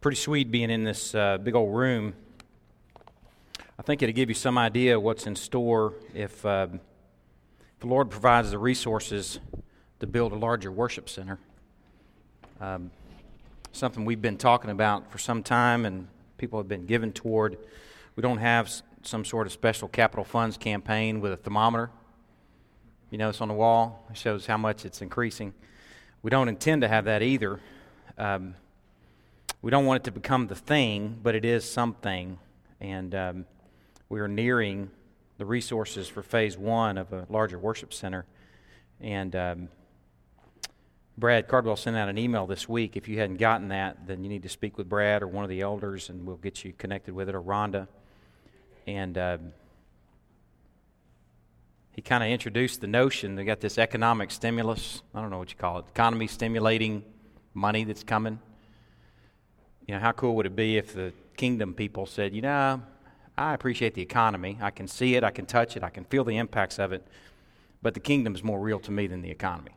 pretty sweet being in this uh, big old room. I think it'll give you some idea what's in store if, uh, the Lord provides the resources to build a larger worship center. Um, something we've been talking about for some time and people have been given toward. We don't have some sort of special capital funds campaign with a thermometer. You know, it's on the wall. It shows how much it's increasing. We don't intend to have that either. Um, we don't want it to become the thing, but it is something. And um, we are nearing the resources for phase one of a larger worship center. And um, Brad Cardwell sent out an email this week. If you hadn't gotten that, then you need to speak with Brad or one of the elders, and we'll get you connected with it, or Rhonda. And uh, he kind of introduced the notion they got this economic stimulus. I don't know what you call it, economy stimulating money that's coming. You know, how cool would it be if the kingdom people said, you know, I appreciate the economy. I can see it, I can touch it, I can feel the impacts of it, but the kingdom is more real to me than the economy.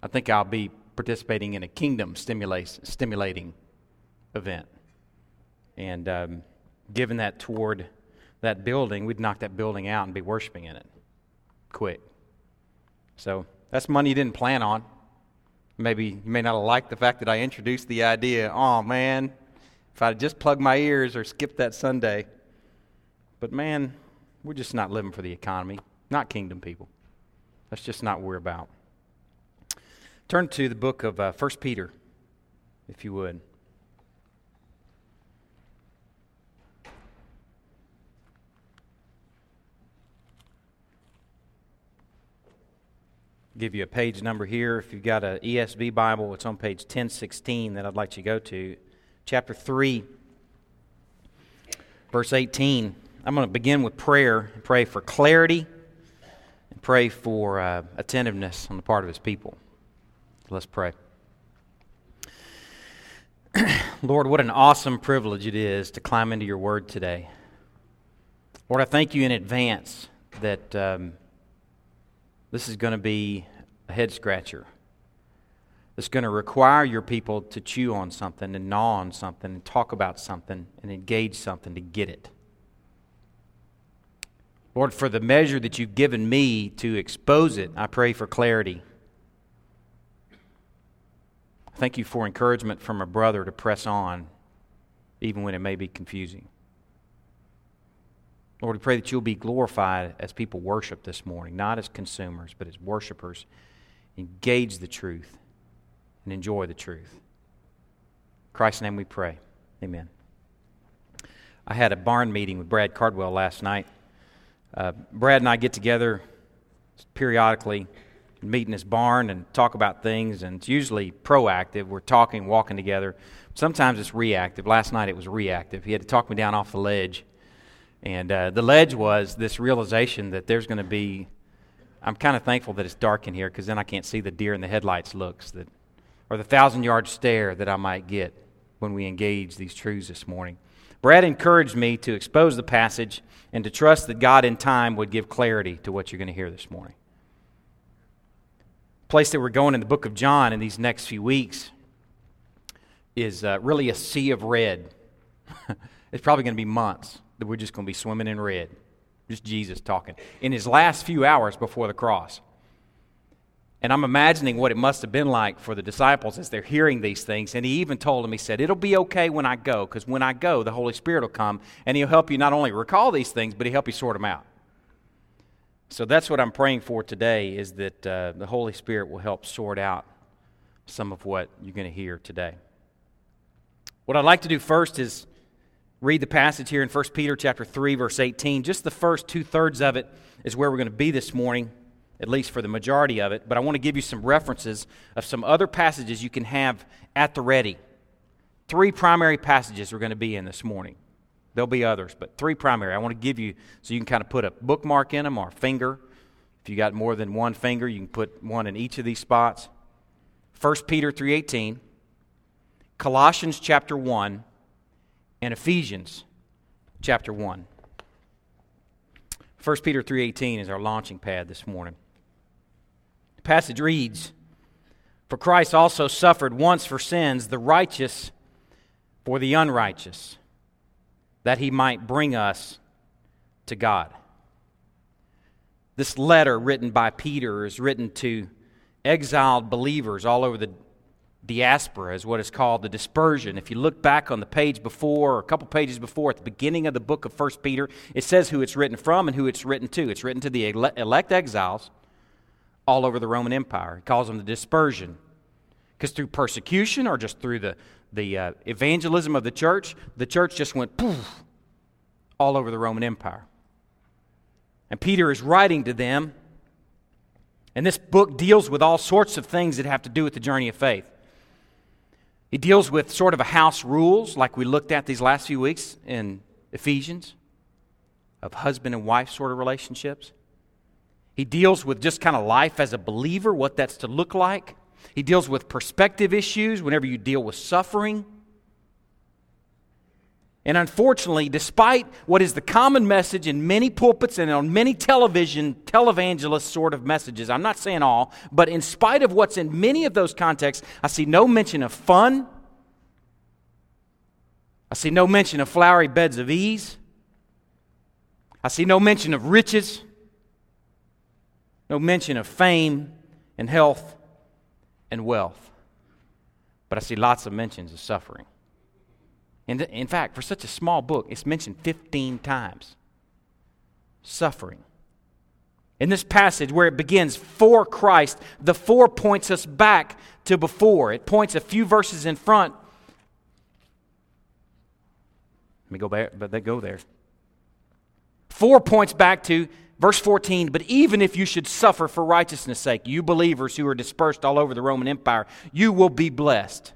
I think I'll be participating in a kingdom stimulating event. And um, given that toward that building, we'd knock that building out and be worshiping in it quick. So that's money you didn't plan on. Maybe you may not have liked the fact that I introduced the idea. Oh, man, if I'd just plugged my ears or skipped that Sunday. But, man, we're just not living for the economy, not kingdom people. That's just not what we're about. Turn to the book of uh, 1 Peter, if you would. Give you a page number here. If you've got an ESV Bible, it's on page 1016 that I'd like you to go to. Chapter 3, verse 18. I'm going to begin with prayer, and pray for clarity, and pray for uh, attentiveness on the part of his people. Let's pray. Lord, what an awesome privilege it is to climb into your word today. Lord, I thank you in advance that. Um, this is going to be a head scratcher. It's going to require your people to chew on something and gnaw on something and talk about something and engage something to get it. Lord, for the measure that you've given me to expose it, I pray for clarity. Thank you for encouragement from a brother to press on, even when it may be confusing. Lord, we pray that you'll be glorified as people worship this morning, not as consumers, but as worshipers. Engage the truth and enjoy the truth. In Christ's name we pray. Amen. I had a barn meeting with Brad Cardwell last night. Uh, Brad and I get together periodically, meet in his barn and talk about things, and it's usually proactive. We're talking, walking together. Sometimes it's reactive. Last night it was reactive. He had to talk me down off the ledge and uh, the ledge was this realization that there's going to be. I'm kind of thankful that it's dark in here because then I can't see the deer in the headlights looks that, or the thousand yard stare that I might get when we engage these truths this morning. Brad encouraged me to expose the passage and to trust that God in time would give clarity to what you're going to hear this morning. The place that we're going in the book of John in these next few weeks is uh, really a sea of red. it's probably going to be months that we're just going to be swimming in red. Just Jesus talking in his last few hours before the cross. And I'm imagining what it must have been like for the disciples as they're hearing these things. And he even told them, he said, It'll be okay when I go, because when I go, the Holy Spirit will come and he'll help you not only recall these things, but he'll help you sort them out. So that's what I'm praying for today is that uh, the Holy Spirit will help sort out some of what you're going to hear today. What I'd like to do first is read the passage here in 1 Peter chapter 3 verse 18. Just the first two-thirds of it is where we're going to be this morning, at least for the majority of it, but I want to give you some references of some other passages you can have at the ready. Three primary passages we're going to be in this morning. There'll be others, but three primary. I want to give you so you can kind of put a bookmark in them or a finger. If you got more than one finger, you can put one in each of these spots. 1 Peter 3:18, Colossians chapter 1, and Ephesians chapter 1. 1 Peter 3:18 is our launching pad this morning. The passage reads, "For Christ also suffered once for sins, the righteous for the unrighteous, that he might bring us to God. This letter written by Peter is written to exiled believers all over the diaspora, is what is called the dispersion. If you look back on the page before, or a couple pages before, at the beginning of the book of 1 Peter, it says who it's written from and who it's written to. It's written to the elect exiles all over the Roman Empire. He calls them the dispersion. Because through persecution or just through the, the uh, evangelism of the church, the church just went poof all over the Roman Empire. And Peter is writing to them. And this book deals with all sorts of things that have to do with the journey of faith. He deals with sort of a house rules, like we looked at these last few weeks in Ephesians, of husband and wife sort of relationships. He deals with just kind of life as a believer, what that's to look like. He deals with perspective issues whenever you deal with suffering. And unfortunately, despite what is the common message in many pulpits and on many television, televangelist sort of messages, I'm not saying all, but in spite of what's in many of those contexts, I see no mention of fun. I see no mention of flowery beds of ease. I see no mention of riches, no mention of fame and health and wealth. But I see lots of mentions of suffering. In, in fact, for such a small book, it's mentioned 15 times. Suffering. In this passage where it begins for Christ, the four points us back to before. It points a few verses in front. Let me go back, but they go there. Four points back to verse 14. But even if you should suffer for righteousness' sake, you believers who are dispersed all over the Roman Empire, you will be blessed.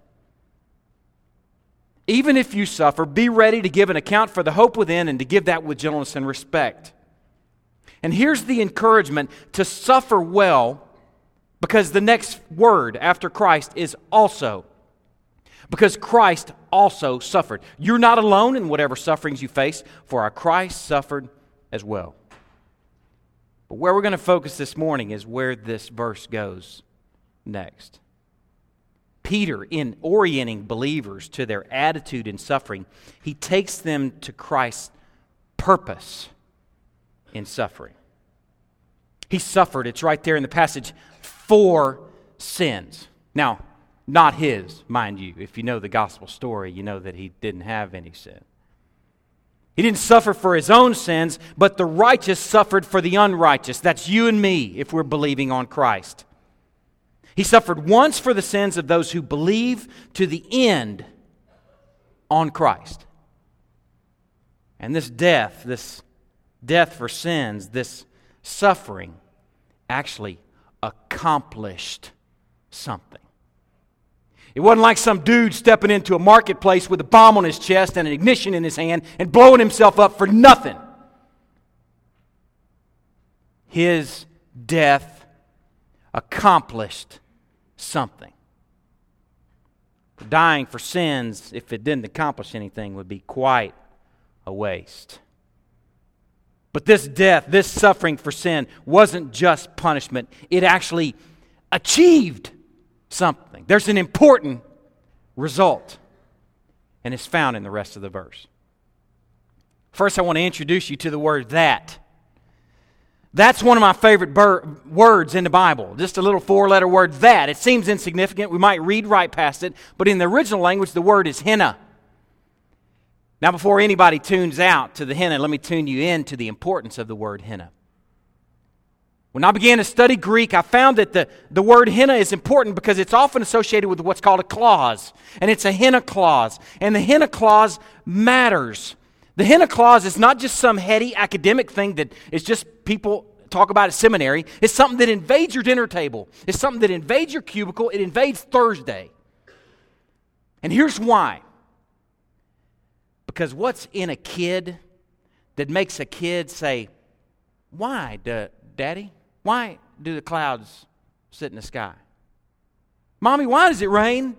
Even if you suffer, be ready to give an account for the hope within and to give that with gentleness and respect. And here's the encouragement to suffer well because the next word after Christ is also. Because Christ also suffered. You're not alone in whatever sufferings you face, for our Christ suffered as well. But where we're going to focus this morning is where this verse goes next. Peter, in orienting believers to their attitude in suffering, he takes them to Christ's purpose in suffering. He suffered, it's right there in the passage, for sins. Now, not his, mind you. If you know the gospel story, you know that he didn't have any sin. He didn't suffer for his own sins, but the righteous suffered for the unrighteous. That's you and me if we're believing on Christ. He suffered once for the sins of those who believe to the end on Christ. And this death, this death for sins, this suffering, actually accomplished something. It wasn't like some dude stepping into a marketplace with a bomb on his chest and an ignition in his hand and blowing himself up for nothing. His death accomplished something. Dying for sins, if it didn't accomplish anything, would be quite a waste. But this death, this suffering for sin, wasn't just punishment, it actually achieved something. There's an important result, and it's found in the rest of the verse. First, I want to introduce you to the word that. That's one of my favorite ber- words in the Bible. Just a little four letter word, that. It seems insignificant. We might read right past it, but in the original language, the word is hina. Now, before anybody tunes out to the hina, let me tune you in to the importance of the word hina. When I began to study Greek, I found that the, the word hina is important because it's often associated with what's called a clause, and it's a hina clause. And the hina clause matters. The hina clause is not just some heady academic thing that is just people talk about at seminary. It's something that invades your dinner table. It's something that invades your cubicle. It invades Thursday. And here's why. Because what's in a kid that makes a kid say, Why, Daddy? Why do the clouds sit in the sky? Mommy, why does it rain?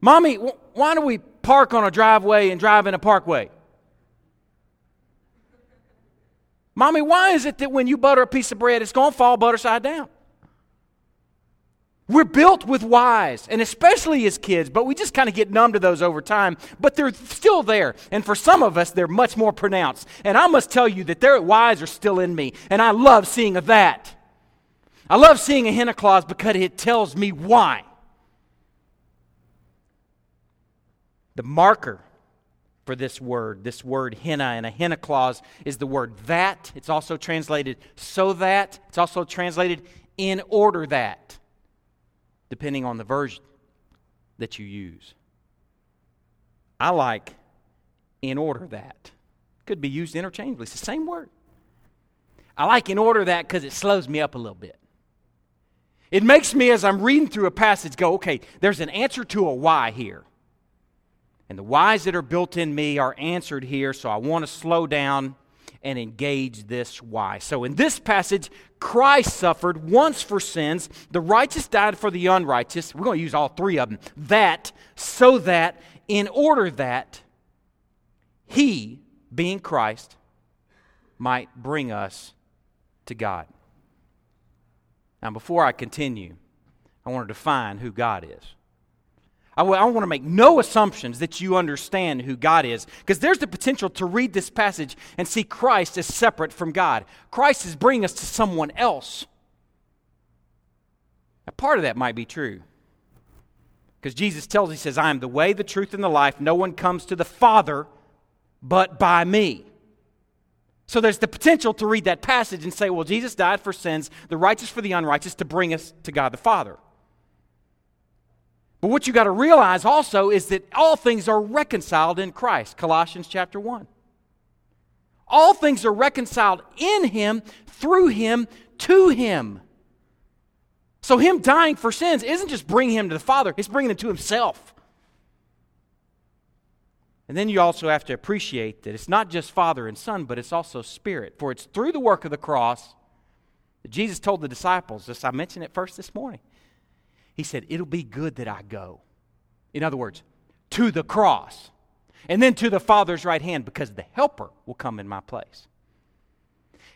Mommy, why do we park on a driveway and drive in a parkway? Mommy, why is it that when you butter a piece of bread, it's going to fall butter side down? We're built with whys, and especially as kids, but we just kind of get numb to those over time. But they're still there. And for some of us, they're much more pronounced. And I must tell you that their whys are still in me. And I love seeing a that. I love seeing a hina clause because it tells me why. The marker for this word, this word hina and a hina clause, is the word that. It's also translated so that. It's also translated in order that depending on the version that you use. I like in order that. Could be used interchangeably. It's the same word. I like in order that because it slows me up a little bit. It makes me, as I'm reading through a passage, go, okay, there's an answer to a why here. And the whys that are built in me are answered here, so I want to slow down and engage this why. So in this passage, Christ suffered once for sins, the righteous died for the unrighteous. We're going to use all three of them. That, so that, in order that he, being Christ, might bring us to God. Now, before I continue, I want to define who God is. I, w- I want to make no assumptions that you understand who God is, because there's the potential to read this passage and see Christ as separate from God. Christ is bringing us to someone else. Now, part of that might be true. Because Jesus tells, He says, I am the way, the truth, and the life. No one comes to the Father but by me. So there's the potential to read that passage and say, well, Jesus died for sins, the righteous for the unrighteous, to bring us to God the Father. But what you got to realize also is that all things are reconciled in Christ. Colossians chapter 1. All things are reconciled in Him, through Him, to Him. So, Him dying for sins isn't just bringing Him to the Father, it's bringing Him to Himself. And then you also have to appreciate that it's not just Father and Son, but it's also Spirit. For it's through the work of the cross that Jesus told the disciples, as I mentioned it first this morning, he said, It'll be good that I go. In other words, to the cross and then to the Father's right hand because the Helper will come in my place.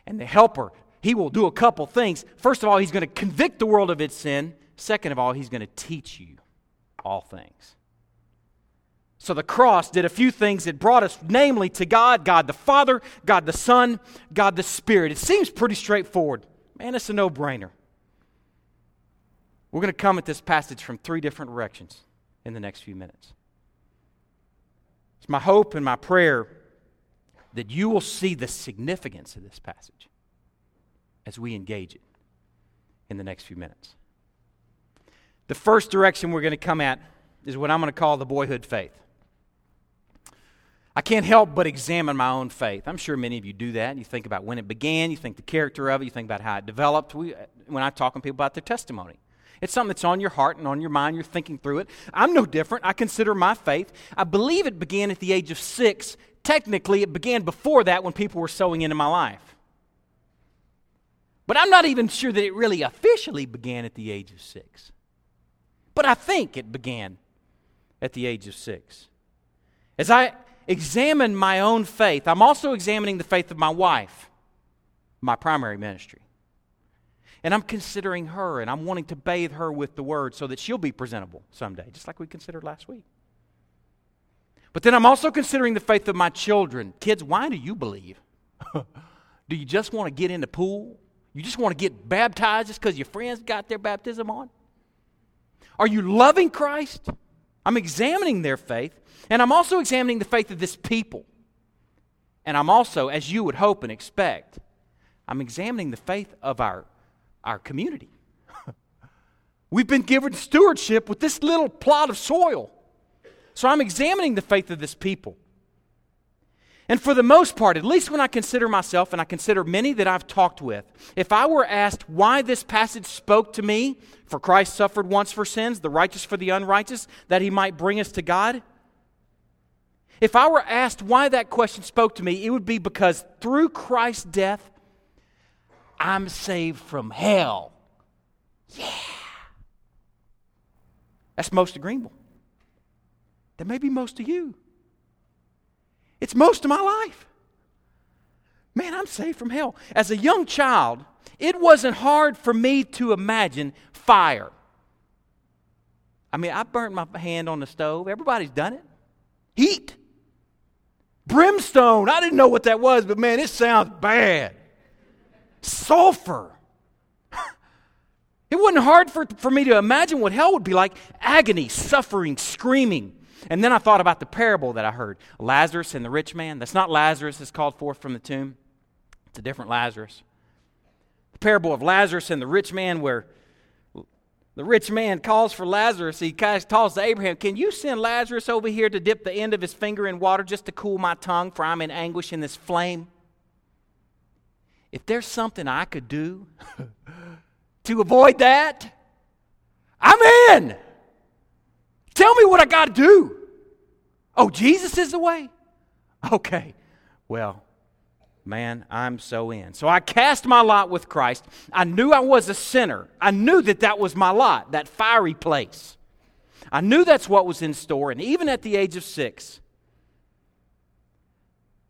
And the Helper, he will do a couple things. First of all, he's going to convict the world of its sin. Second of all, he's going to teach you all things. So the cross did a few things. It brought us, namely, to God God the Father, God the Son, God the Spirit. It seems pretty straightforward. Man, it's a no brainer. We're going to come at this passage from three different directions in the next few minutes. It's my hope and my prayer that you will see the significance of this passage as we engage it in the next few minutes. The first direction we're going to come at is what I'm going to call the boyhood faith. I can't help but examine my own faith. I'm sure many of you do that. You think about when it began, you think the character of it, you think about how it developed. We, when I talk to people about their testimony, it's something that's on your heart and on your mind. You're thinking through it. I'm no different. I consider my faith. I believe it began at the age of six. Technically, it began before that when people were sowing into my life. But I'm not even sure that it really officially began at the age of six. But I think it began at the age of six. As I examine my own faith, I'm also examining the faith of my wife, my primary ministry. And I'm considering her and I'm wanting to bathe her with the word so that she'll be presentable someday, just like we considered last week. But then I'm also considering the faith of my children. Kids, why do you believe? do you just want to get in the pool? You just want to get baptized just because your friends got their baptism on? Are you loving Christ? I'm examining their faith, and I'm also examining the faith of this people. And I'm also, as you would hope and expect, I'm examining the faith of our our community. We've been given stewardship with this little plot of soil. So I'm examining the faith of this people. And for the most part, at least when I consider myself and I consider many that I've talked with, if I were asked why this passage spoke to me, for Christ suffered once for sins, the righteous for the unrighteous, that he might bring us to God, if I were asked why that question spoke to me, it would be because through Christ's death, I'm saved from hell. Yeah. That's most of Greenville. That may be most of you. It's most of my life. Man, I'm saved from hell. As a young child, it wasn't hard for me to imagine fire. I mean, I burnt my hand on the stove. Everybody's done it. Heat. Brimstone. I didn't know what that was, but man, it sounds bad. Sulfur. It wasn't hard for, for me to imagine what hell would be like agony, suffering, screaming. And then I thought about the parable that I heard Lazarus and the rich man. That's not Lazarus that's called forth from the tomb, it's a different Lazarus. The parable of Lazarus and the rich man, where the rich man calls for Lazarus. He calls to Abraham, Can you send Lazarus over here to dip the end of his finger in water just to cool my tongue, for I'm in anguish in this flame? If there's something I could do to avoid that, I'm in. Tell me what I got to do. Oh, Jesus is the way? Okay. Well, man, I'm so in. So I cast my lot with Christ. I knew I was a sinner. I knew that that was my lot, that fiery place. I knew that's what was in store. And even at the age of six,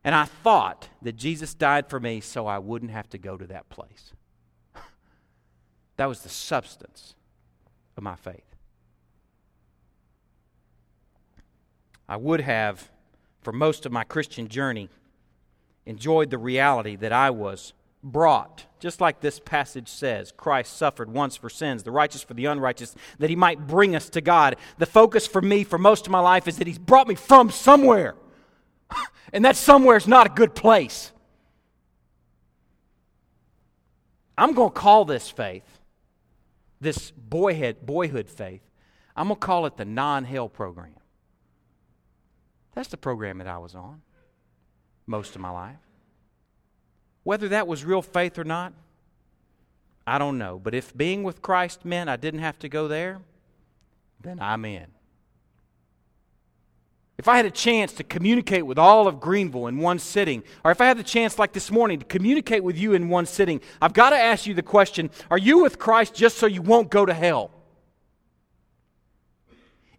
and I thought that Jesus died for me so I wouldn't have to go to that place. That was the substance of my faith. I would have, for most of my Christian journey, enjoyed the reality that I was brought, just like this passage says Christ suffered once for sins, the righteous for the unrighteous, that he might bring us to God. The focus for me for most of my life is that he's brought me from somewhere. And that somewhere is not a good place. I'm going to call this faith this boyhood, boyhood faith, I'm going to call it the non hell program. That's the program that I was on most of my life. Whether that was real faith or not, I don't know. But if being with Christ meant I didn't have to go there, then I'm in. If I had a chance to communicate with all of Greenville in one sitting, or if I had the chance, like this morning, to communicate with you in one sitting, I've got to ask you the question Are you with Christ just so you won't go to hell?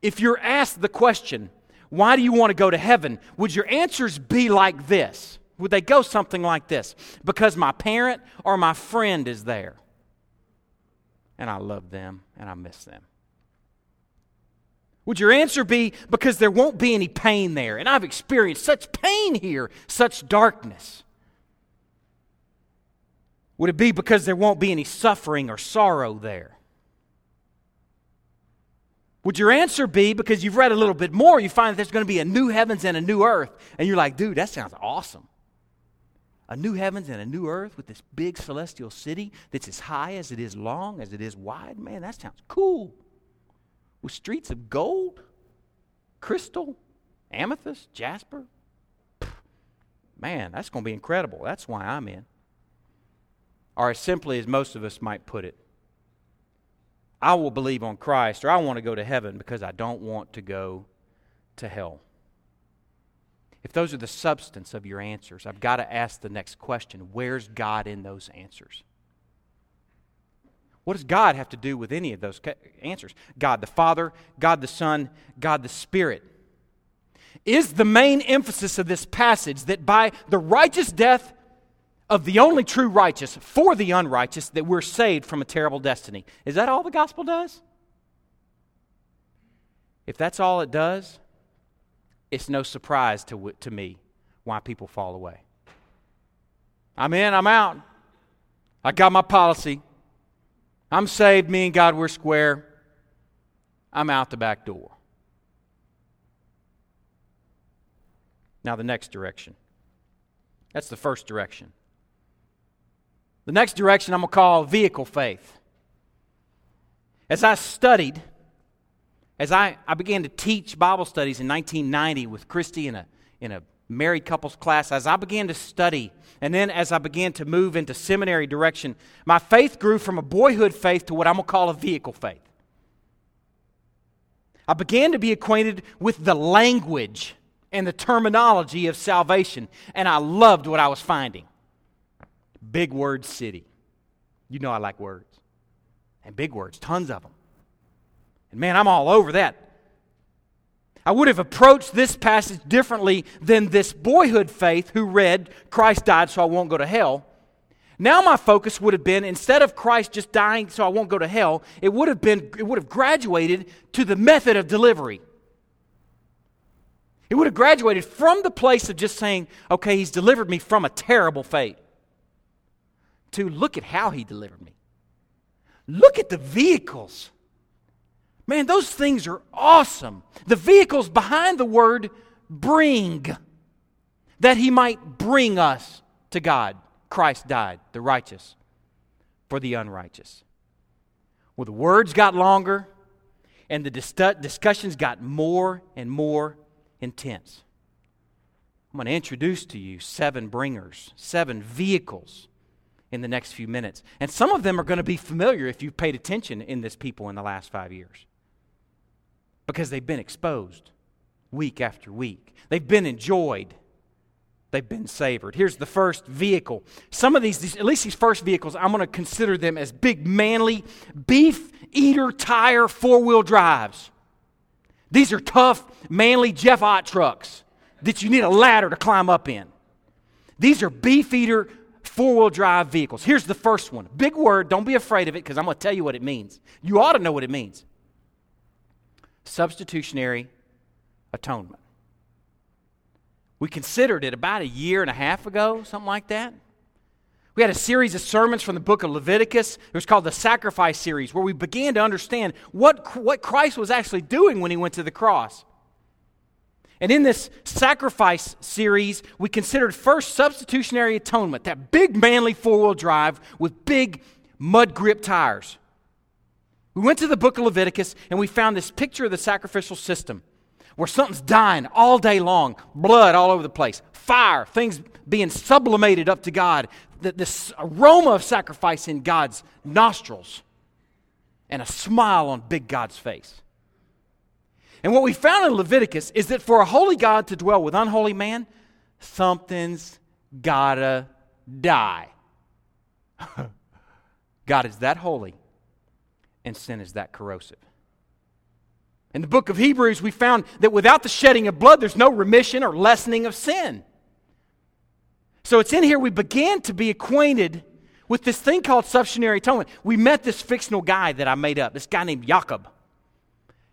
If you're asked the question, Why do you want to go to heaven? would your answers be like this? Would they go something like this? Because my parent or my friend is there. And I love them and I miss them. Would your answer be because there won't be any pain there? And I've experienced such pain here, such darkness. Would it be because there won't be any suffering or sorrow there? Would your answer be because you've read a little bit more, you find that there's going to be a new heavens and a new earth, and you're like, dude, that sounds awesome. A new heavens and a new earth with this big celestial city that's as high as it is long, as it is wide? Man, that sounds cool with streets of gold, crystal, amethyst, jasper. Man, that's going to be incredible. That's why I'm in. Or as simply as most of us might put it, I will believe on Christ or I want to go to heaven because I don't want to go to hell. If those are the substance of your answers, I've got to ask the next question where's God in those answers? What does God have to do with any of those answers? God the Father, God the Son, God the Spirit. Is the main emphasis of this passage that by the righteous death of the only true righteous for the unrighteous that we're saved from a terrible destiny? Is that all the gospel does? If that's all it does, it's no surprise to, to me why people fall away. I'm in, I'm out. I got my policy. I'm saved, me and God, we're square. I'm out the back door. Now, the next direction. That's the first direction. The next direction I'm going to call vehicle faith. As I studied, as I, I began to teach Bible studies in 1990 with Christy in a, in a married couples class, as I began to study, and then as I began to move into seminary direction, my faith grew from a boyhood faith to what I'm going to call a vehicle faith. I began to be acquainted with the language and the terminology of salvation, and I loved what I was finding. Big word city. You know I like words. And big words, tons of them. And man, I'm all over that. I would have approached this passage differently than this boyhood faith who read, Christ died so I won't go to hell. Now my focus would have been instead of Christ just dying so I won't go to hell, it would have been it would have graduated to the method of delivery. It would have graduated from the place of just saying, okay, he's delivered me from a terrible fate, to look at how he delivered me. Look at the vehicles. Man, those things are awesome. The vehicles behind the word bring, that he might bring us to God. Christ died, the righteous, for the unrighteous. Well, the words got longer, and the dis- discussions got more and more intense. I'm going to introduce to you seven bringers, seven vehicles in the next few minutes. And some of them are going to be familiar if you've paid attention in this people in the last five years because they've been exposed week after week, they've been enjoyed. They've been savored. Here's the first vehicle. Some of these, these at least these first vehicles, I'm going to consider them as big, manly, beef eater tire four wheel drives. These are tough, manly Jeff Ott trucks that you need a ladder to climb up in. These are beef eater four wheel drive vehicles. Here's the first one. Big word, don't be afraid of it because I'm going to tell you what it means. You ought to know what it means substitutionary atonement. We considered it about a year and a half ago, something like that. We had a series of sermons from the book of Leviticus. It was called the Sacrifice Series, where we began to understand what, what Christ was actually doing when he went to the cross. And in this sacrifice series, we considered first substitutionary atonement, that big manly four wheel drive with big mud grip tires. We went to the book of Leviticus and we found this picture of the sacrificial system where something's dying all day long, blood all over the place, fire, things being sublimated up to God, this aroma of sacrifice in God's nostrils, and a smile on big God's face. And what we found in Leviticus is that for a holy God to dwell with unholy man, something's gotta die. God is that holy, and sin is that corrosive. In the book of Hebrews, we found that without the shedding of blood, there's no remission or lessening of sin. So it's in here we began to be acquainted with this thing called substitutionary atonement. We met this fictional guy that I made up, this guy named Jacob.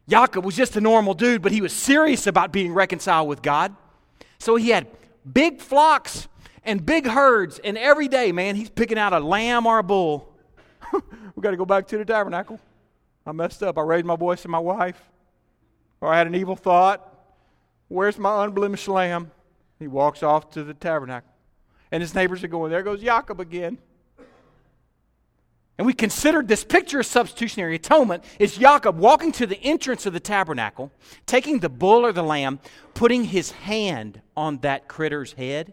Jacob was just a normal dude, but he was serious about being reconciled with God. So he had big flocks and big herds, and every day, man, he's picking out a lamb or a bull. got to go back to the tabernacle. I messed up. I raised my voice to my wife or I had an evil thought. Where's my unblemished lamb? He walks off to the tabernacle. And his neighbors are going, There goes Jacob again. And we considered this picture of substitutionary atonement is Jacob walking to the entrance of the tabernacle, taking the bull or the lamb, putting his hand on that critter's head,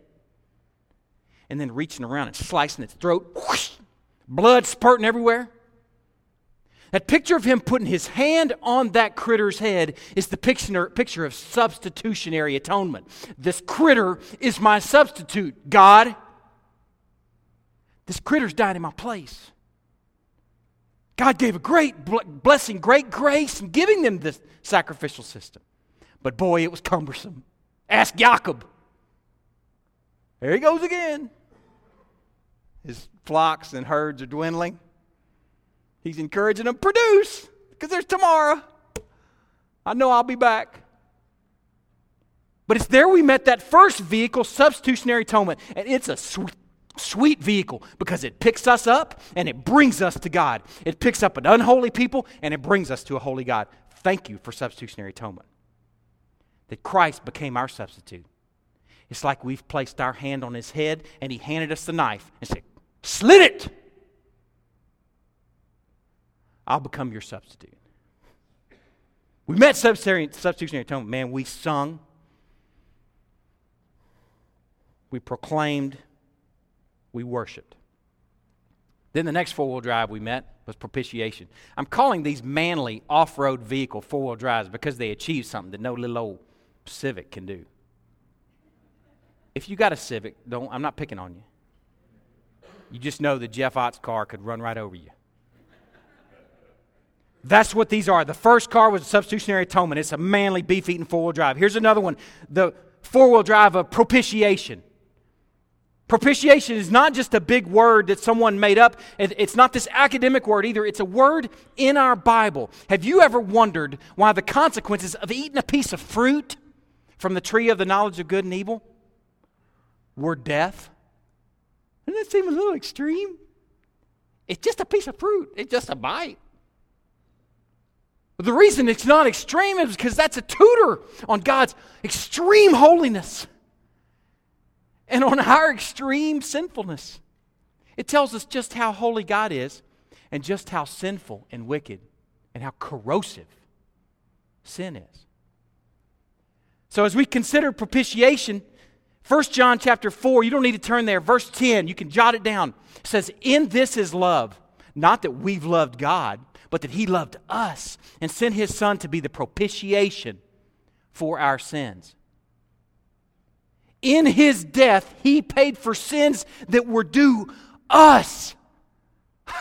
and then reaching around and slicing its throat, whoosh, blood spurting everywhere. That picture of him putting his hand on that critter's head is the picture, of substitutionary atonement. This critter is my substitute, God. This critter's died in my place. God gave a great blessing, great grace in giving them this sacrificial system. But boy, it was cumbersome. Ask Jacob. There he goes again. His flocks and herds are dwindling. He's encouraging them, produce, because there's tomorrow. I know I'll be back. But it's there we met that first vehicle, substitutionary atonement. And it's a sweet, sweet vehicle because it picks us up and it brings us to God. It picks up an unholy people and it brings us to a holy God. Thank you for substitutionary atonement. That Christ became our substitute. It's like we've placed our hand on his head and he handed us the knife and said, Slit it! I'll become your substitute. We met substitutionary, atonement. Man, we sung, we proclaimed, we worshiped. Then the next four wheel drive we met was propitiation. I'm calling these manly off road vehicle four wheel drives because they achieve something that no little old Civic can do. If you got a Civic, don't, I'm not picking on you. You just know that Jeff Ott's car could run right over you. That's what these are. The first car was a substitutionary atonement. It's a manly, beef eating four wheel drive. Here's another one the four wheel drive of propitiation. Propitiation is not just a big word that someone made up. It's not this academic word either. It's a word in our Bible. Have you ever wondered why the consequences of eating a piece of fruit from the tree of the knowledge of good and evil were death? Doesn't that seem a little extreme? It's just a piece of fruit, it's just a bite. The reason it's not extreme is because that's a tutor on God's extreme holiness and on our extreme sinfulness. It tells us just how holy God is and just how sinful and wicked and how corrosive sin is. So as we consider propitiation, 1 John chapter 4, you don't need to turn there. Verse 10, you can jot it down. It says, In this is love, not that we've loved God, but that He loved us and sent His Son to be the propitiation for our sins. In his death, he paid for sins that were due us.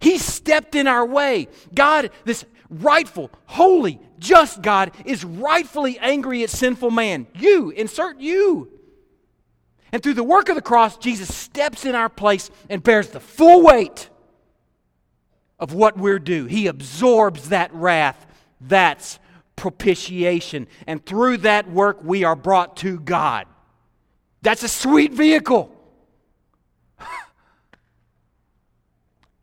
He stepped in our way. God, this rightful, holy, just God, is rightfully angry at sinful man. You, insert you. And through the work of the cross, Jesus steps in our place and bears the full weight of what we're due. He absorbs that wrath. That's propitiation. And through that work, we are brought to God. That's a sweet vehicle.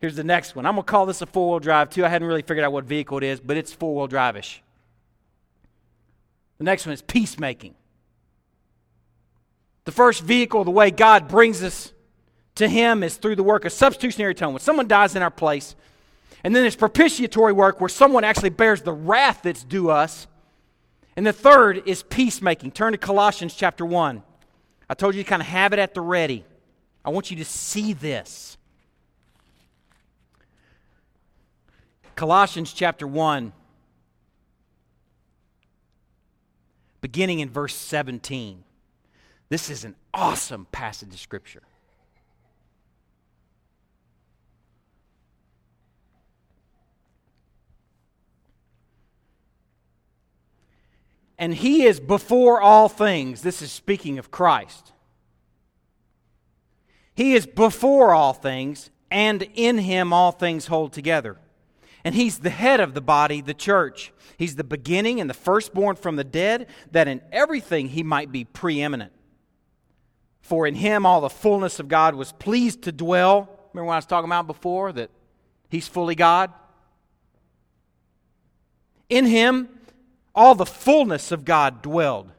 Here's the next one. I'm going to call this a four wheel drive too. I hadn't really figured out what vehicle it is, but it's four wheel drive ish. The next one is peacemaking. The first vehicle, the way God brings us to Him, is through the work of substitutionary atonement. When someone dies in our place, and then there's propitiatory work where someone actually bears the wrath that's due us. And the third is peacemaking. Turn to Colossians chapter 1. I told you to kind of have it at the ready. I want you to see this. Colossians chapter 1, beginning in verse 17. This is an awesome passage of Scripture. And he is before all things. This is speaking of Christ. He is before all things, and in him all things hold together. And he's the head of the body, the church. He's the beginning and the firstborn from the dead, that in everything he might be preeminent. For in him all the fullness of God was pleased to dwell. Remember what I was talking about before? That he's fully God? In him all the fullness of God dwelled,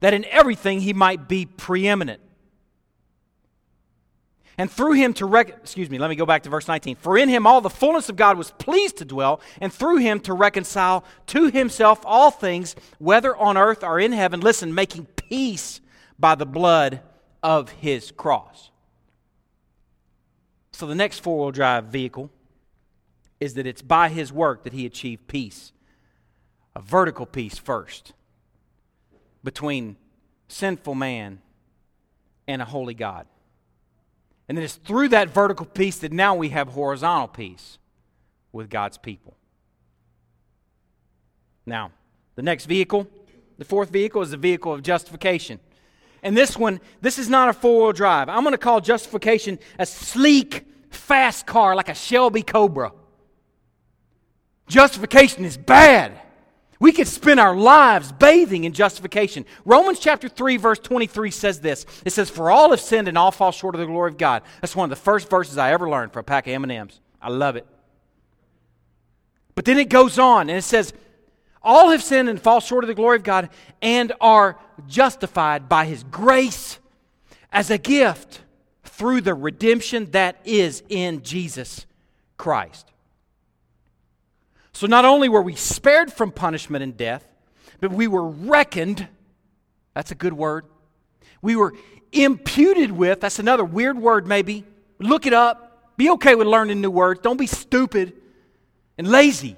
that in everything he might be preeminent. And through him to rec- excuse me, let me go back to verse 19. For in him all the fullness of God was pleased to dwell, and through him to reconcile to himself all things, whether on earth or in heaven. Listen, making peace by the blood of his cross. So the next four wheel drive vehicle is that it's by his work that he achieved peace a vertical peace first between sinful man and a holy God. And then it's through that vertical peace that now we have horizontal peace with God's people. Now, the next vehicle, the fourth vehicle, is the vehicle of justification. And this one, this is not a four wheel drive. I'm going to call justification a sleek, fast car like a Shelby Cobra. Justification is bad. We could spend our lives bathing in justification. Romans chapter 3, verse 23 says this. It says, For all have sinned and all fall short of the glory of God. That's one of the first verses I ever learned for a pack of M&Ms. I love it. But then it goes on and it says, All have sinned and fall short of the glory of God and are justified by his grace as a gift through the redemption that is in Jesus Christ. So not only were we spared from punishment and death, but we were reckoned. That's a good word. We were imputed with. That's another weird word, maybe. Look it up. Be okay with learning new words. Don't be stupid and lazy.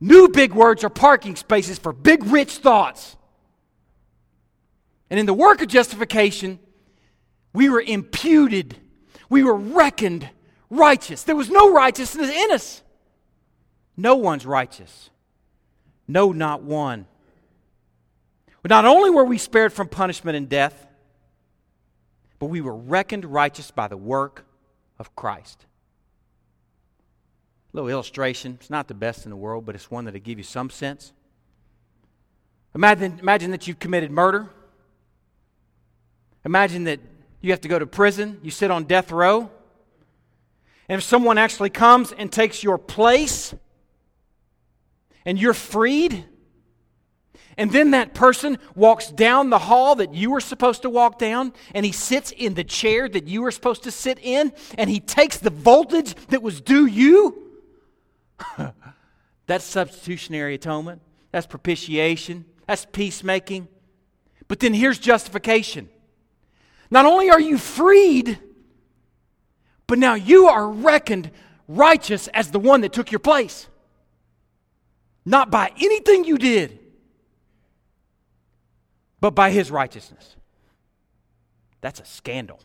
New big words are parking spaces for big, rich thoughts. And in the work of justification, we were imputed. We were reckoned righteous. There was no righteousness in us. No one's righteous. No, not one. Not only were we spared from punishment and death, but we were reckoned righteous by the work of Christ. A little illustration. It's not the best in the world, but it's one that'll give you some sense. Imagine, imagine that you've committed murder. Imagine that you have to go to prison, you sit on death row. And if someone actually comes and takes your place and you're freed, and then that person walks down the hall that you were supposed to walk down, and he sits in the chair that you were supposed to sit in, and he takes the voltage that was due you. that's substitutionary atonement. That's propitiation. That's peacemaking. But then here's justification. Not only are you freed, but now you are reckoned righteous as the one that took your place. Not by anything you did, but by his righteousness. That's a scandal.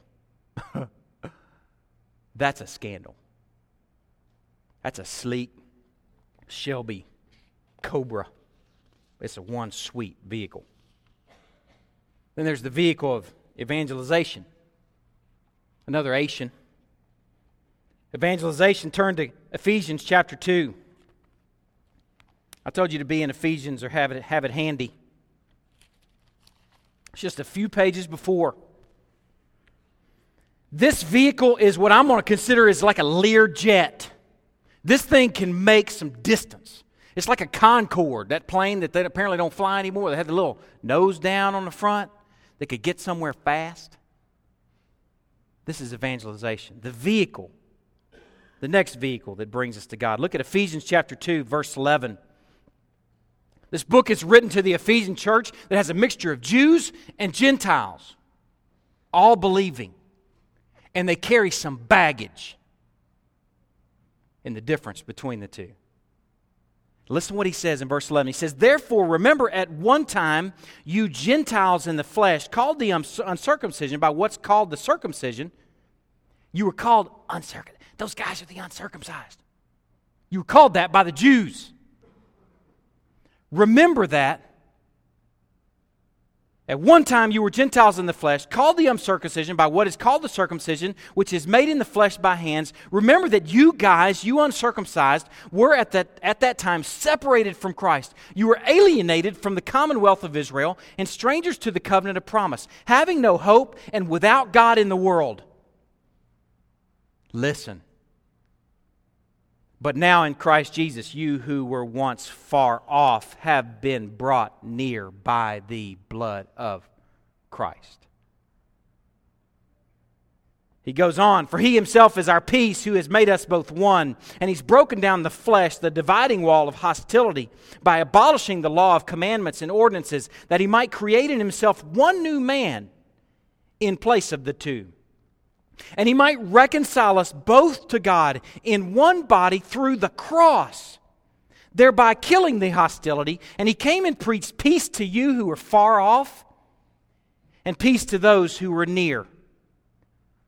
That's a scandal. That's a sleek Shelby Cobra. It's a one sweet vehicle. Then there's the vehicle of evangelization. Another Asian. Evangelization, turn to Ephesians chapter 2. I told you to be in Ephesians or have it, have it handy. It's just a few pages before. This vehicle is what I'm going to consider is like a Lear jet. This thing can make some distance. It's like a Concorde, that plane that they apparently don't fly anymore. They had the little nose down on the front. They could get somewhere fast. This is evangelization. The vehicle, the next vehicle that brings us to God. Look at Ephesians chapter 2, verse 11. This book is written to the Ephesian church that has a mixture of Jews and Gentiles, all believing. And they carry some baggage in the difference between the two. Listen to what he says in verse 11. He says, Therefore, remember at one time you Gentiles in the flesh, called the uncircumcision by what's called the circumcision, you were called uncircumcised. Those guys are the uncircumcised. You were called that by the Jews. Remember that at one time you were Gentiles in the flesh, called the uncircumcision by what is called the circumcision, which is made in the flesh by hands. Remember that you guys, you uncircumcised, were at that, at that time separated from Christ. You were alienated from the commonwealth of Israel and strangers to the covenant of promise, having no hope and without God in the world. Listen. But now in Christ Jesus, you who were once far off have been brought near by the blood of Christ. He goes on, for he himself is our peace, who has made us both one, and he's broken down the flesh, the dividing wall of hostility, by abolishing the law of commandments and ordinances, that he might create in himself one new man in place of the two and he might reconcile us both to God in one body through the cross, thereby killing the hostility. And he came and preached peace to you who were far off, and peace to those who were near.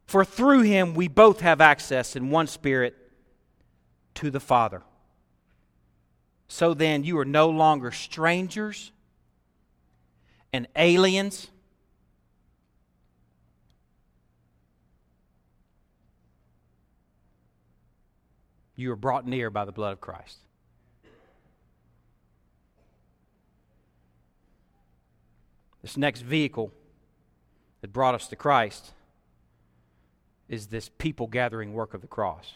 For through him we both have access in one spirit to the Father. So then, you are no longer strangers and aliens You are brought near by the blood of Christ. This next vehicle that brought us to Christ is this people gathering work of the cross.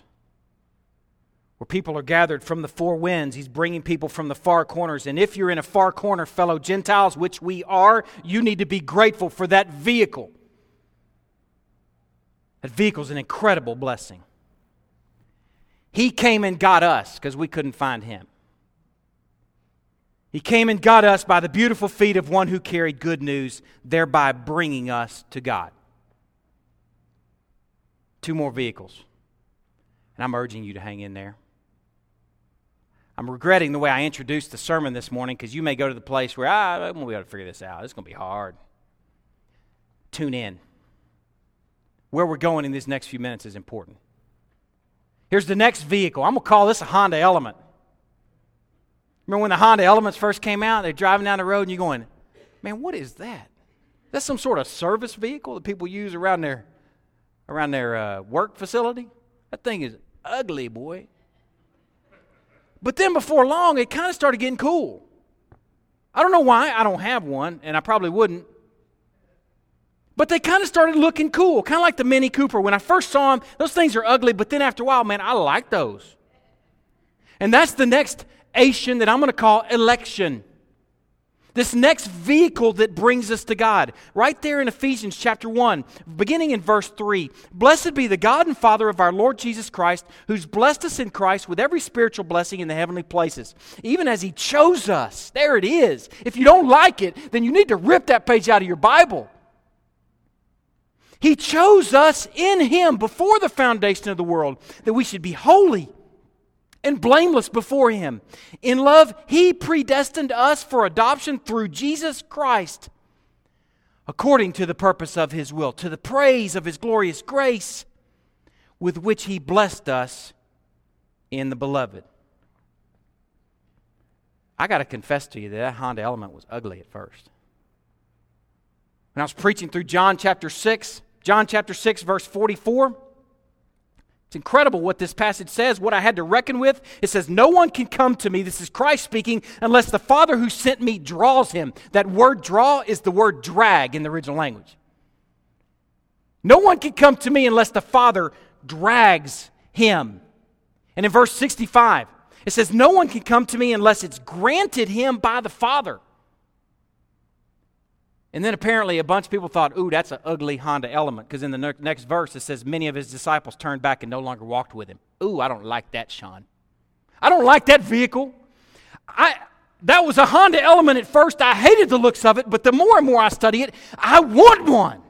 Where people are gathered from the four winds, he's bringing people from the far corners. And if you're in a far corner, fellow Gentiles, which we are, you need to be grateful for that vehicle. That vehicle is an incredible blessing. He came and got us because we couldn't find him. He came and got us by the beautiful feet of one who carried good news, thereby bringing us to God. Two more vehicles. And I'm urging you to hang in there. I'm regretting the way I introduced the sermon this morning because you may go to the place where ah, be able to figure this out. It's going to be hard. Tune in. Where we're going in these next few minutes is important. Here's the next vehicle. I'm going to call this a Honda Element. Remember when the Honda Elements first came out? They're driving down the road and you're going, man, what is that? That's some sort of service vehicle that people use around their around their uh, work facility. That thing is ugly, boy. But then before long, it kind of started getting cool. I don't know why. I don't have one, and I probably wouldn't. But they kind of started looking cool, kind of like the Mini Cooper. When I first saw them, those things are ugly, but then after a while, man, I like those. And that's the next Asian that I'm going to call election. This next vehicle that brings us to God. Right there in Ephesians chapter 1, beginning in verse 3. Blessed be the God and Father of our Lord Jesus Christ, who's blessed us in Christ with every spiritual blessing in the heavenly places, even as He chose us. There it is. If you don't like it, then you need to rip that page out of your Bible. He chose us in Him before the foundation of the world that we should be holy and blameless before Him. In love, He predestined us for adoption through Jesus Christ, according to the purpose of His will, to the praise of His glorious grace, with which He blessed us in the Beloved. I got to confess to you that that Honda Element was ugly at first. When I was preaching through John chapter 6, John chapter 6, verse 44, it's incredible what this passage says, what I had to reckon with. It says, No one can come to me, this is Christ speaking, unless the Father who sent me draws him. That word draw is the word drag in the original language. No one can come to me unless the Father drags him. And in verse 65, it says, No one can come to me unless it's granted him by the Father. And then apparently a bunch of people thought, ooh, that's an ugly Honda element, because in the ne- next verse it says, many of his disciples turned back and no longer walked with him. Ooh, I don't like that, Sean. I don't like that vehicle. I, that was a Honda element at first. I hated the looks of it, but the more and more I study it, I want one.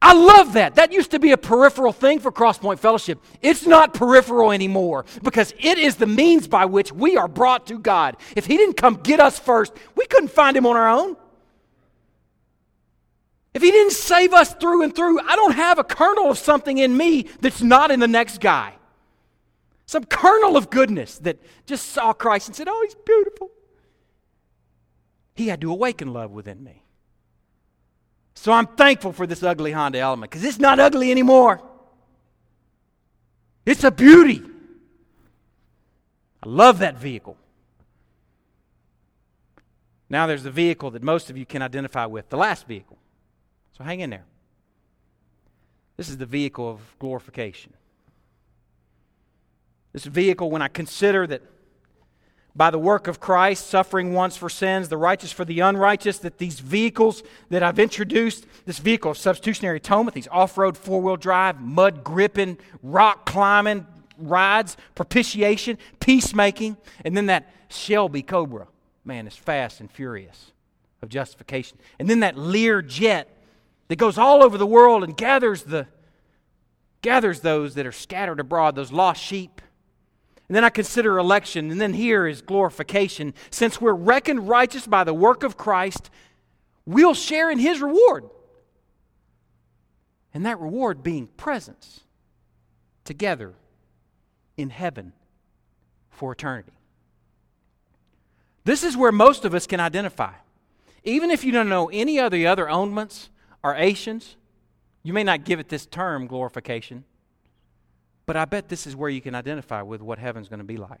I love that. That used to be a peripheral thing for Crosspoint Fellowship. It's not peripheral anymore because it is the means by which we are brought to God. If He didn't come get us first, we couldn't find Him on our own. If He didn't save us through and through, I don't have a kernel of something in me that's not in the next guy. Some kernel of goodness that just saw Christ and said, Oh, He's beautiful. He had to awaken love within me. So I'm thankful for this ugly Honda Element because it's not ugly anymore. It's a beauty. I love that vehicle. Now there's the vehicle that most of you can identify with, the last vehicle. So hang in there. This is the vehicle of glorification. This vehicle, when I consider that by the work of Christ, suffering once for sins, the righteous for the unrighteous, that these vehicles that I've introduced, this vehicle of substitutionary atonement, these off road four wheel drive, mud gripping, rock climbing rides, propitiation, peacemaking, and then that Shelby Cobra, man, is fast and furious of justification. And then that Lear jet that goes all over the world and gathers the gathers those that are scattered abroad, those lost sheep. And then I consider election, and then here is glorification. Since we're reckoned righteous by the work of Christ, we'll share in his reward. And that reward being presence together in heaven for eternity. This is where most of us can identify. Even if you don't know any of the other ownements are Asians. You may not give it this term, glorification, but I bet this is where you can identify with what heaven's going to be like.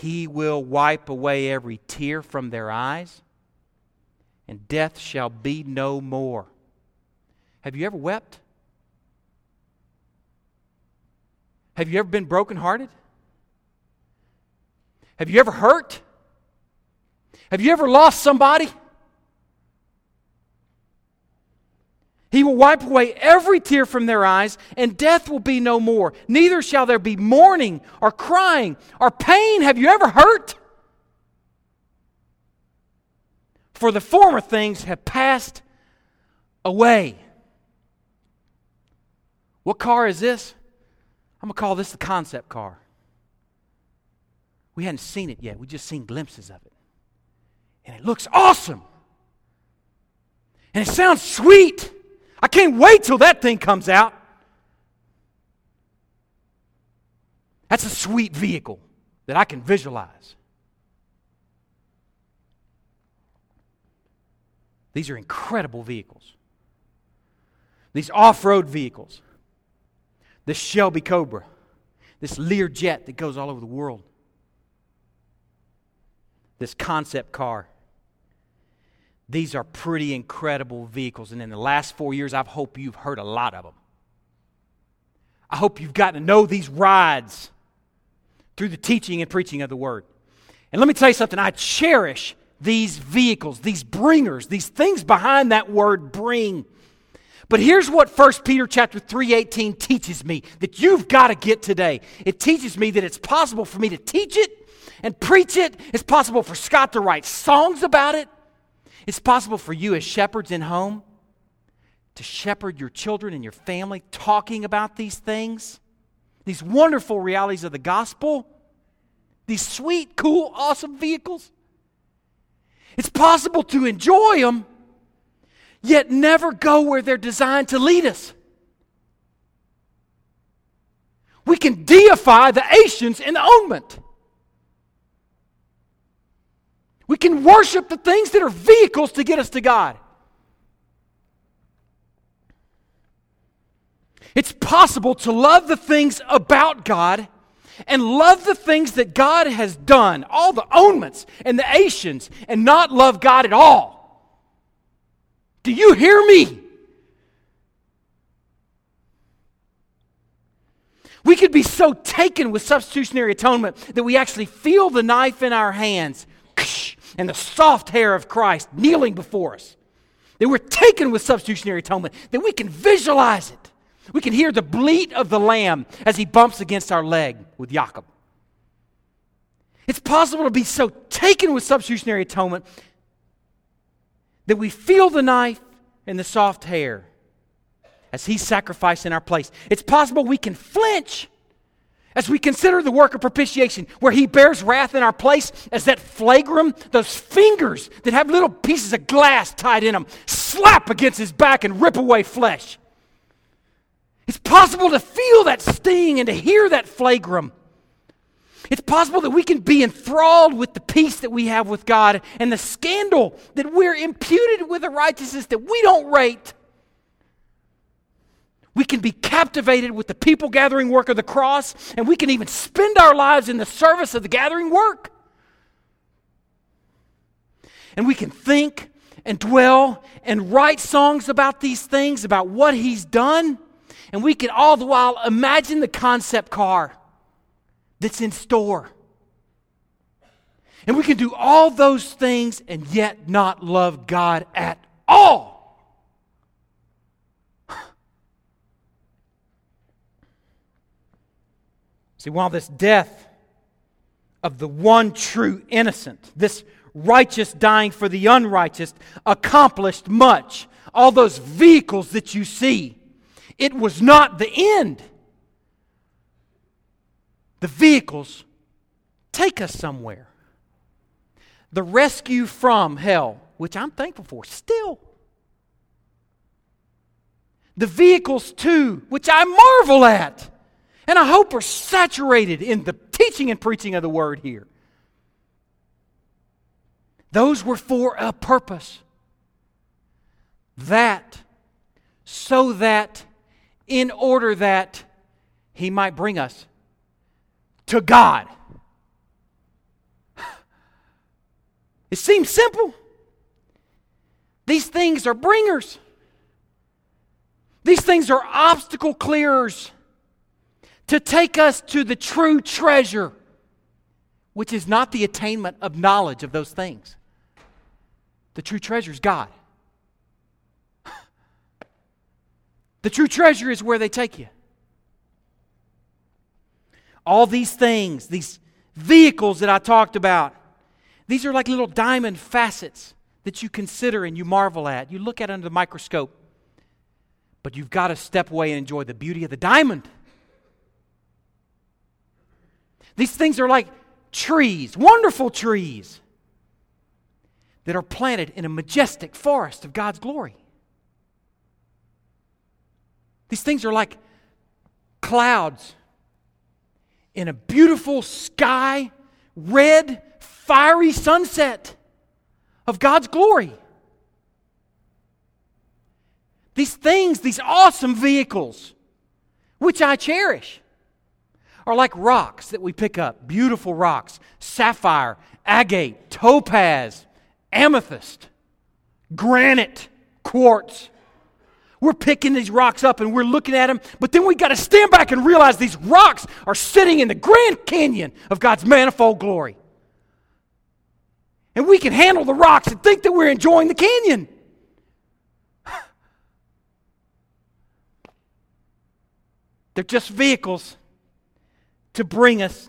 He will wipe away every tear from their eyes, and death shall be no more. Have you ever wept? Have you ever been brokenhearted? Have you ever hurt? Have you ever lost somebody? He will wipe away every tear from their eyes, and death will be no more. Neither shall there be mourning or crying or pain. Have you ever hurt? For the former things have passed away. What car is this? I'm going to call this the concept car. We hadn't seen it yet, we just seen glimpses of it. And it looks awesome. And it sounds sweet. I can't wait till that thing comes out. That's a sweet vehicle that I can visualize. These are incredible vehicles. These off road vehicles. This Shelby Cobra. This Lear jet that goes all over the world. This concept car. These are pretty incredible vehicles. And in the last four years, I hope you've heard a lot of them. I hope you've gotten to know these rides through the teaching and preaching of the Word. And let me tell you something I cherish these vehicles, these bringers, these things behind that word bring. But here's what 1 Peter chapter 3:18 teaches me that you've got to get today. It teaches me that it's possible for me to teach it and preach it. It's possible for Scott to write songs about it. It's possible for you as shepherds in home to shepherd your children and your family talking about these things, these wonderful realities of the gospel, these sweet, cool, awesome vehicles. It's possible to enjoy them, yet never go where they're designed to lead us. We can deify the Asians in the ointment. We can worship the things that are vehicles to get us to God. It's possible to love the things about God and love the things that God has done, all the ointments and the Asians, and not love God at all. Do you hear me? We could be so taken with substitutionary atonement that we actually feel the knife in our hands and the soft hair of Christ kneeling before us. That we're taken with substitutionary atonement, that we can visualize it. We can hear the bleat of the lamb as he bumps against our leg with Jacob. It's possible to be so taken with substitutionary atonement that we feel the knife and the soft hair as he sacrificed in our place. It's possible we can flinch as we consider the work of propitiation, where he bears wrath in our place, as that flagrum, those fingers that have little pieces of glass tied in them, slap against his back and rip away flesh. It's possible to feel that sting and to hear that flagrum. It's possible that we can be enthralled with the peace that we have with God and the scandal that we're imputed with a righteousness that we don't rate. We can be captivated with the people gathering work of the cross, and we can even spend our lives in the service of the gathering work. And we can think and dwell and write songs about these things, about what He's done. And we can all the while imagine the concept car that's in store. And we can do all those things and yet not love God at all. See, while this death of the one true innocent, this righteous dying for the unrighteous, accomplished much, all those vehicles that you see, it was not the end. The vehicles take us somewhere. The rescue from hell, which I'm thankful for, still. The vehicles, too, which I marvel at, and I hope we are saturated in the teaching and preaching of the word here. Those were for a purpose. That, so that in order that he might bring us to God. It seems simple. These things are bringers. These things are obstacle clearers to take us to the true treasure, which is not the attainment of knowledge of those things. The true treasure is God. The true treasure is where they take you. All these things, these vehicles that I talked about, these are like little diamond facets that you consider and you marvel at. You look at under the microscope. But you've got to step away and enjoy the beauty of the diamond. These things are like trees, wonderful trees, that are planted in a majestic forest of God's glory. These things are like clouds in a beautiful sky, red, fiery sunset of God's glory. These things, these awesome vehicles, which I cherish, are like rocks that we pick up beautiful rocks sapphire, agate, topaz, amethyst, granite, quartz. We're picking these rocks up and we're looking at them, but then we got to stand back and realize these rocks are sitting in the Grand Canyon of God's manifold glory. And we can handle the rocks and think that we're enjoying the canyon. They're just vehicles to bring us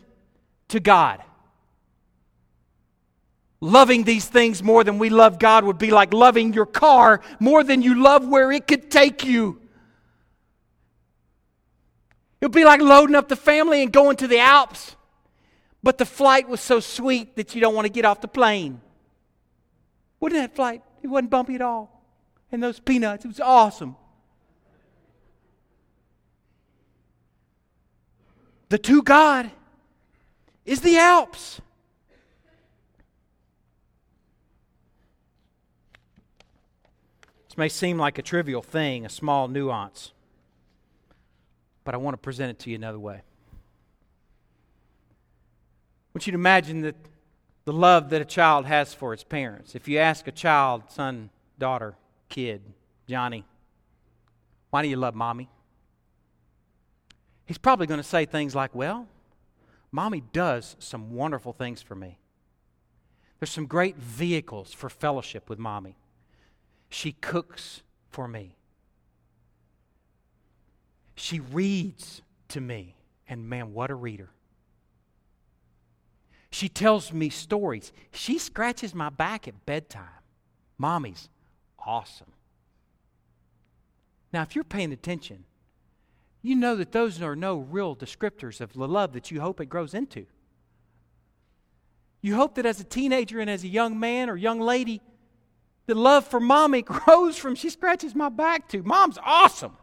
to God. Loving these things more than we love God would be like loving your car more than you love where it could take you. It would be like loading up the family and going to the Alps, but the flight was so sweet that you don't want to get off the plane. Wouldn't that flight? It wasn't bumpy at all. And those peanuts, it was awesome. The to God is the Alps. This may seem like a trivial thing, a small nuance, but I want to present it to you another way. I want you to imagine that the love that a child has for its parents. If you ask a child, son, daughter, kid, Johnny, why do you love mommy? He's probably going to say things like, well, mommy does some wonderful things for me. There's some great vehicles for fellowship with mommy. She cooks for me. She reads to me. And man, what a reader. She tells me stories. She scratches my back at bedtime. Mommy's awesome. Now, if you're paying attention, you know that those are no real descriptors of the love that you hope it grows into. You hope that as a teenager and as a young man or young lady, the love for mommy grows from she scratches my back to. Mom's awesome.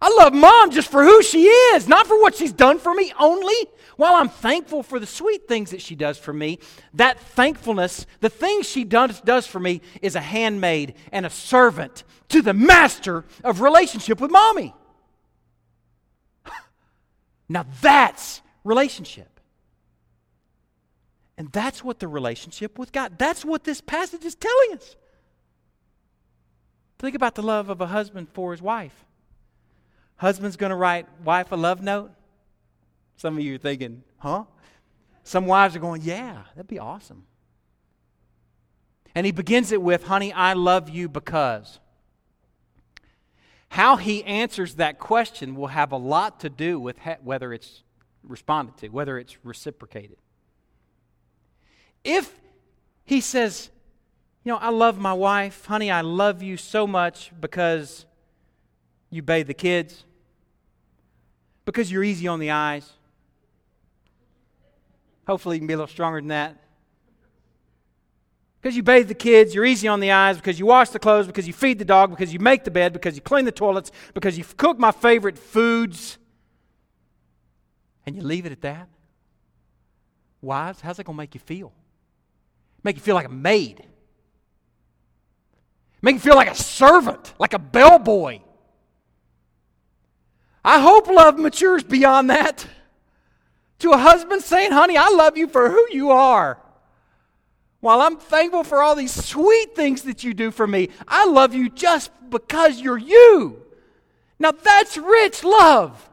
I love mom just for who she is, not for what she's done for me only. While I'm thankful for the sweet things that she does for me, that thankfulness, the things she does, does for me, is a handmaid and a servant to the master of relationship with mommy. Now that's relationship. And that's what the relationship with God, that's what this passage is telling us. Think about the love of a husband for his wife. Husband's going to write wife a love note. Some of you are thinking, huh? Some wives are going, yeah, that'd be awesome. And he begins it with, honey, I love you because. How he answers that question will have a lot to do with whether it's responded to, whether it's reciprocated. If he says, You know, I love my wife, honey, I love you so much because you bathe the kids, because you're easy on the eyes. Hopefully, you can be a little stronger than that. Because you bathe the kids, you're easy on the eyes, because you wash the clothes, because you feed the dog, because you make the bed, because you clean the toilets, because you cook my favorite foods, and you leave it at that. Wives, how's that going to make you feel? Make you feel like a maid. Make you feel like a servant, like a bellboy. I hope love matures beyond that to a husband saying, Honey, I love you for who you are. While I'm thankful for all these sweet things that you do for me, I love you just because you're you. Now that's rich love.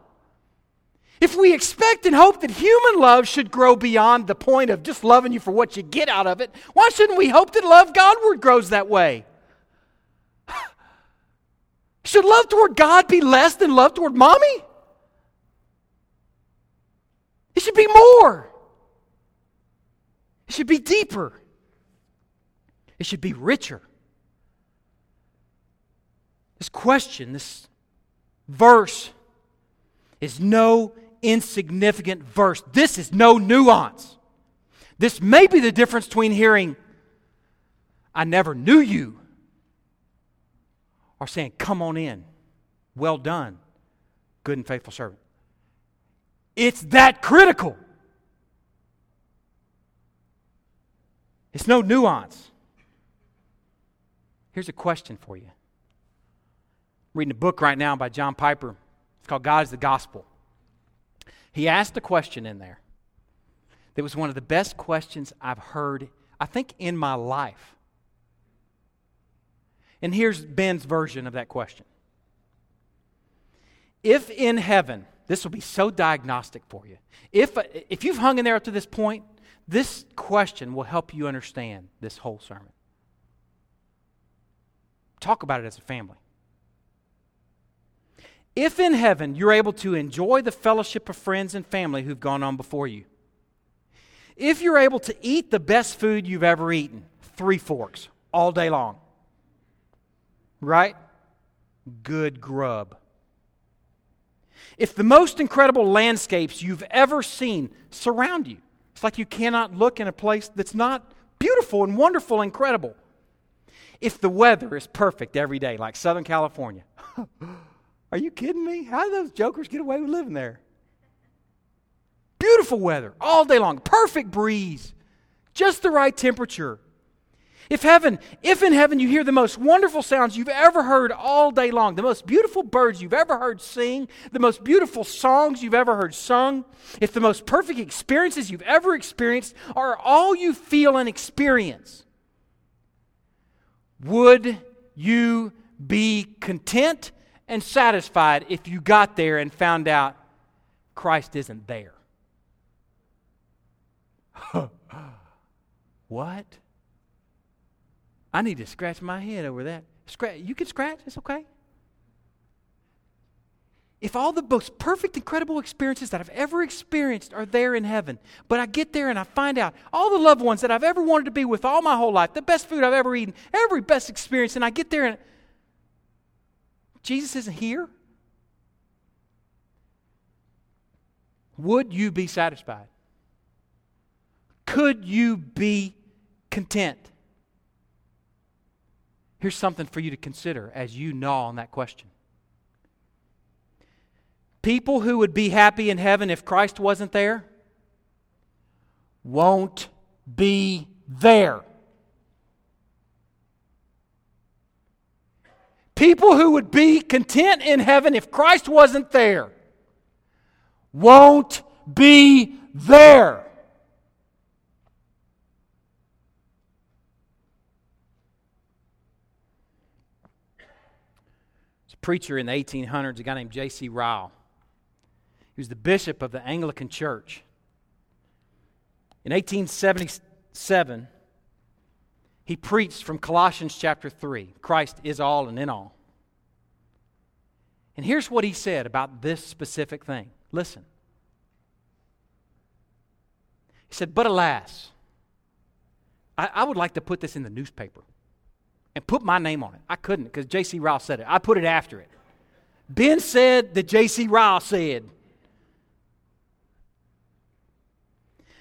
If we expect and hope that human love should grow beyond the point of just loving you for what you get out of it, why shouldn't we hope that love Godward grows that way? Should love toward God be less than love toward mommy? It should be more. It should be deeper. It should be richer. This question, this verse, is no insignificant verse. This is no nuance. This may be the difference between hearing, I never knew you, or saying, Come on in. Well done, good and faithful servant. It's that critical. It's no nuance. Here's a question for you. I'm reading a book right now by John Piper. It's called God is the Gospel. He asked a question in there that was one of the best questions I've heard, I think, in my life. And here's Ben's version of that question If in heaven, this will be so diagnostic for you. If, if you've hung in there up to this point, this question will help you understand this whole sermon. Talk about it as a family. If in heaven you're able to enjoy the fellowship of friends and family who've gone on before you, if you're able to eat the best food you've ever eaten, three forks all day long, right? Good grub. If the most incredible landscapes you've ever seen surround you, it's like you cannot look in a place that's not beautiful and wonderful and incredible. If the weather is perfect every day, like Southern California, are you kidding me? How do those jokers get away with living there? Beautiful weather all day long, perfect breeze, just the right temperature. If heaven, if in heaven you hear the most wonderful sounds you've ever heard all day long, the most beautiful birds you've ever heard sing, the most beautiful songs you've ever heard sung, if the most perfect experiences you've ever experienced are all you feel and experience, would you be content and satisfied if you got there and found out Christ isn't there? what? I need to scratch my head over that. Scratch, you can scratch, it's okay. If all the most perfect, incredible experiences that I've ever experienced are there in heaven, but I get there and I find out all the loved ones that I've ever wanted to be with all my whole life, the best food I've ever eaten, every best experience, and I get there and Jesus isn't here, would you be satisfied? Could you be content? Here's something for you to consider as you gnaw on that question. People who would be happy in heaven if Christ wasn't there won't be there. People who would be content in heaven if Christ wasn't there won't be there. preacher in the 1800s, a guy named J.C. Ryle. He was the bishop of the Anglican Church. In 1877, he preached from Colossians chapter 3 Christ is all and in all. And here's what he said about this specific thing. Listen. He said, But alas, I, I would like to put this in the newspaper and put my name on it. I couldn't because J.C. Ryle said it. I put it after it. Ben said that J.C. Ryle said.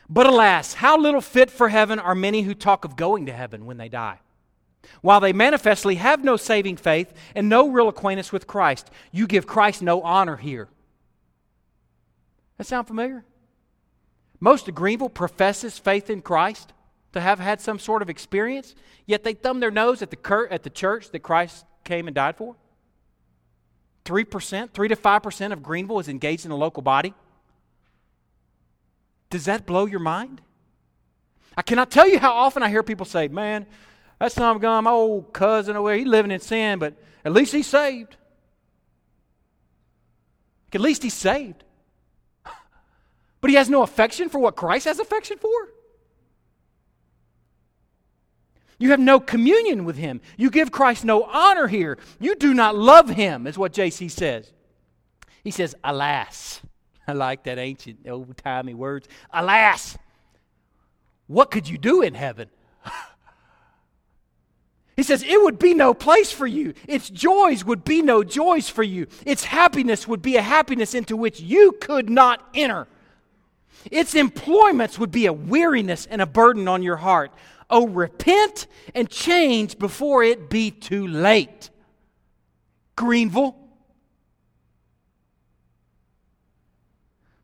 But alas, how little fit for heaven are many who talk of going to heaven when they die. While they manifestly have no saving faith and no real acquaintance with Christ, you give Christ no honor here. That sound familiar? Most of Greenville professes faith in Christ to have had some sort of experience, yet they thumb their nose at the, cur- at the church that Christ came and died for? 3%, 3 to 5% of Greenville is engaged in a local body? Does that blow your mind? I cannot tell you how often I hear people say, Man, that's not gone, my old cousin over there, he's living in sin, but at least he's saved. At least he's saved. But he has no affection for what Christ has affection for? You have no communion with him. You give Christ no honor here. You do not love him, is what JC says. He says, Alas. I like that ancient, old timey words. Alas. What could you do in heaven? He says, It would be no place for you. Its joys would be no joys for you. Its happiness would be a happiness into which you could not enter. Its employments would be a weariness and a burden on your heart. Oh, repent and change before it be too late. Greenville.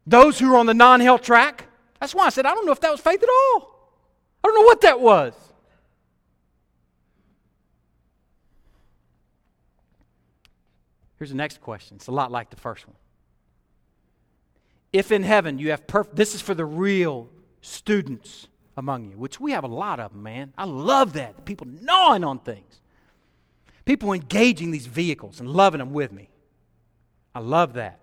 Those who are on the non hell track. That's why I said, I don't know if that was faith at all. I don't know what that was. Here's the next question. It's a lot like the first one. If in heaven you have perfect, this is for the real students among you, which we have a lot of man. I love that. People gnawing on things, people engaging these vehicles and loving them with me. I love that.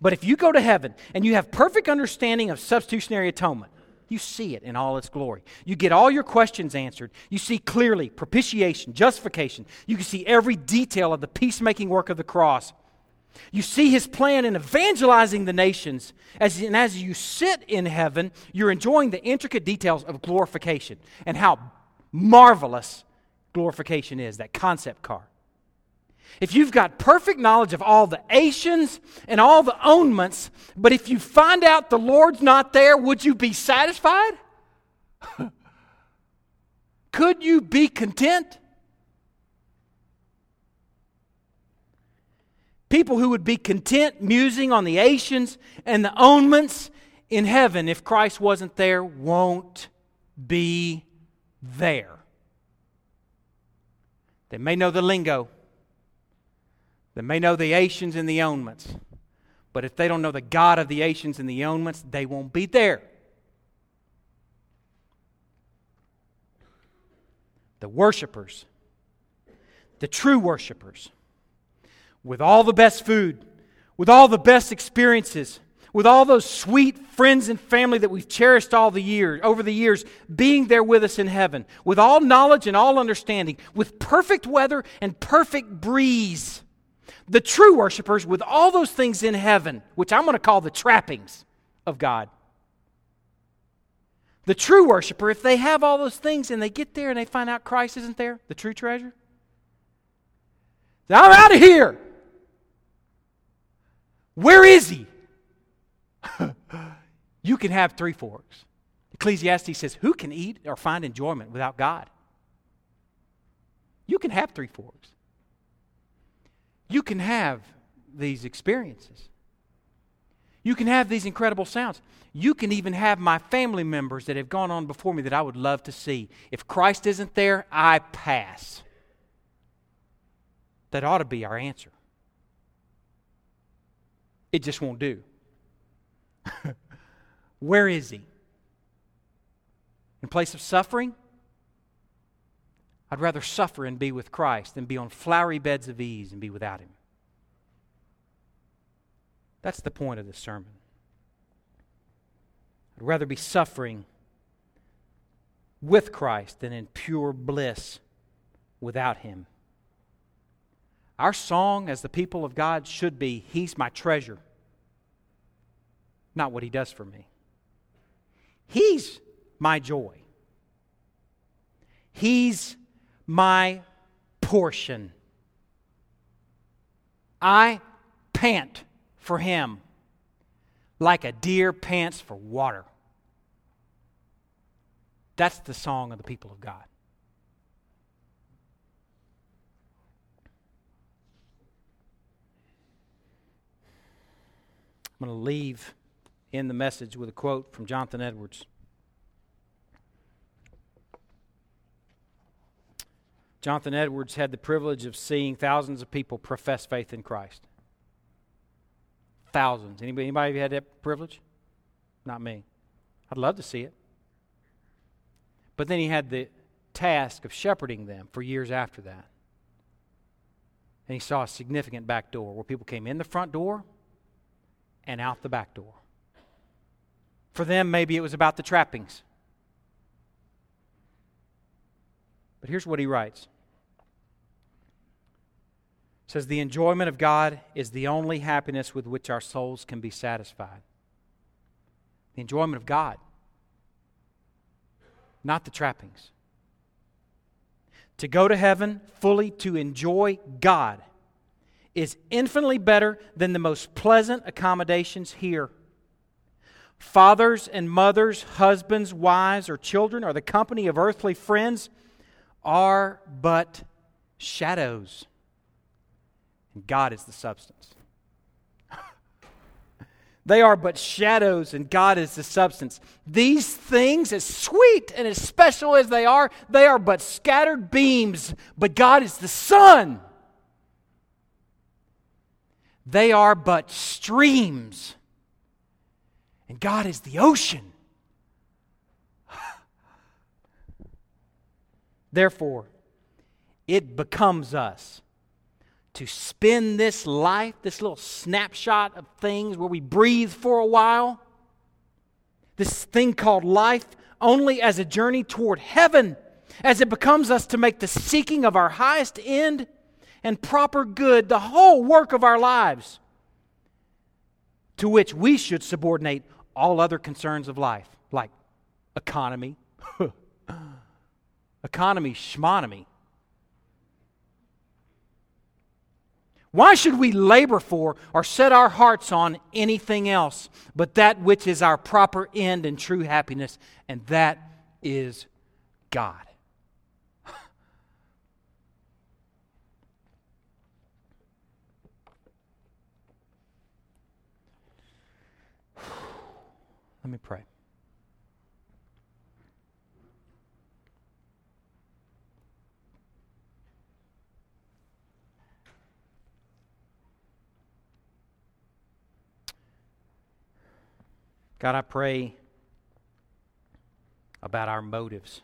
But if you go to heaven and you have perfect understanding of substitutionary atonement, you see it in all its glory. You get all your questions answered. You see clearly propitiation, justification. You can see every detail of the peacemaking work of the cross. You see his plan in evangelizing the nations. As, and as you sit in heaven, you're enjoying the intricate details of glorification and how marvelous glorification is, that concept car. If you've got perfect knowledge of all the Asians and all the ownments, but if you find out the Lord's not there, would you be satisfied? Could you be content? People who would be content musing on the Asians and the ownments in heaven if Christ wasn't there won't be there. They may know the lingo, they may know the Asians and the ownments, but if they don't know the God of the Asians and the ownments, they won't be there. The worshipers, the true worshipers, with all the best food, with all the best experiences, with all those sweet friends and family that we've cherished all the years over the years being there with us in heaven with all knowledge and all understanding with perfect weather and perfect breeze the true worshipers with all those things in heaven, which I'm going to call the trappings of God. The true worshiper, if they have all those things and they get there and they find out Christ isn't there, the true treasure, I'm out of here. Where is he? you can have three forks. Ecclesiastes says, Who can eat or find enjoyment without God? You can have three forks you can have these experiences. You can have these incredible sounds. You can even have my family members that have gone on before me that I would love to see. If Christ isn't there, I pass. That ought to be our answer. It just won't do. Where is He? In place of suffering? I'd rather suffer and be with Christ than be on flowery beds of ease and be without Him. That's the point of this sermon. I'd rather be suffering with Christ than in pure bliss without Him. Our song as the people of God should be He's my treasure, not what He does for me. He's my joy. He's my portion. I pant for him like a deer pants for water. That's the song of the people of God. I'm going to leave in the message with a quote from Jonathan Edwards. Jonathan Edwards had the privilege of seeing thousands of people profess faith in Christ. Thousands. Anybody, anybody had that privilege? Not me. I'd love to see it. But then he had the task of shepherding them for years after that. And he saw a significant back door where people came in the front door and out the back door. For them, maybe it was about the trappings. But here's what he writes says the enjoyment of God is the only happiness with which our souls can be satisfied. The enjoyment of God, not the trappings. to go to heaven fully to enjoy God is infinitely better than the most pleasant accommodations here. Fathers and mothers, husbands, wives, or children, or the company of earthly friends are but shadows. And God is the substance. they are but shadows, and God is the substance. These things, as sweet and as special as they are, they are but scattered beams, but God is the sun. They are but streams, and God is the ocean. Therefore, it becomes us to spend this life, this little snapshot of things where we breathe for a while, this thing called life, only as a journey toward heaven, as it becomes us to make the seeking of our highest end and proper good the whole work of our lives, to which we should subordinate all other concerns of life, like economy, economy, schmonomy. Why should we labor for or set our hearts on anything else but that which is our proper end and true happiness? And that is God. Let me pray. God, I pray about our motives.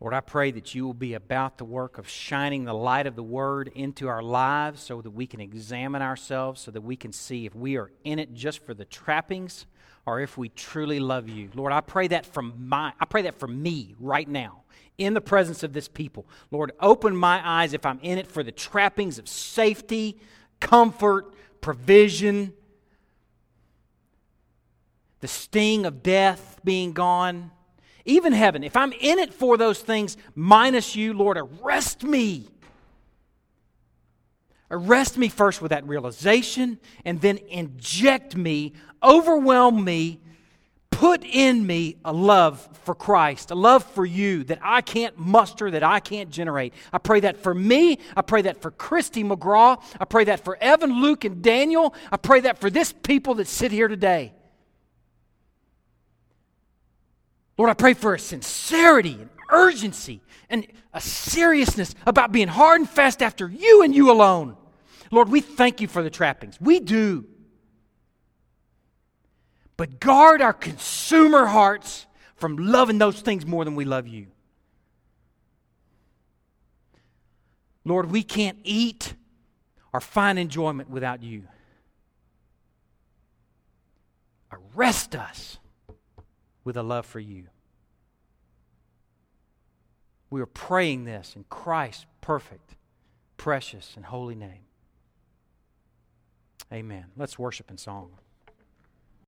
Lord, I pray that you will be about the work of shining the light of the Word into our lives so that we can examine ourselves, so that we can see if we are in it just for the trappings or if we truly love you. Lord, I pray that from my I pray that for me right now in the presence of this people. Lord, open my eyes if I'm in it for the trappings of safety, comfort, provision, the sting of death being gone. Even heaven, if I'm in it for those things minus you, Lord, arrest me. Arrest me first with that realization and then inject me, overwhelm me, put in me a love for Christ, a love for you that I can't muster, that I can't generate. I pray that for me. I pray that for Christy McGraw. I pray that for Evan, Luke, and Daniel. I pray that for this people that sit here today. Lord, I pray for a sincerity and urgency and a seriousness about being hard and fast after you and you alone. Lord, we thank you for the trappings. We do. But guard our consumer hearts from loving those things more than we love you. Lord, we can't eat or find enjoyment without you. Arrest us with a love for you. We are praying this in Christ's perfect, precious, and holy name. Amen. Let's worship in song.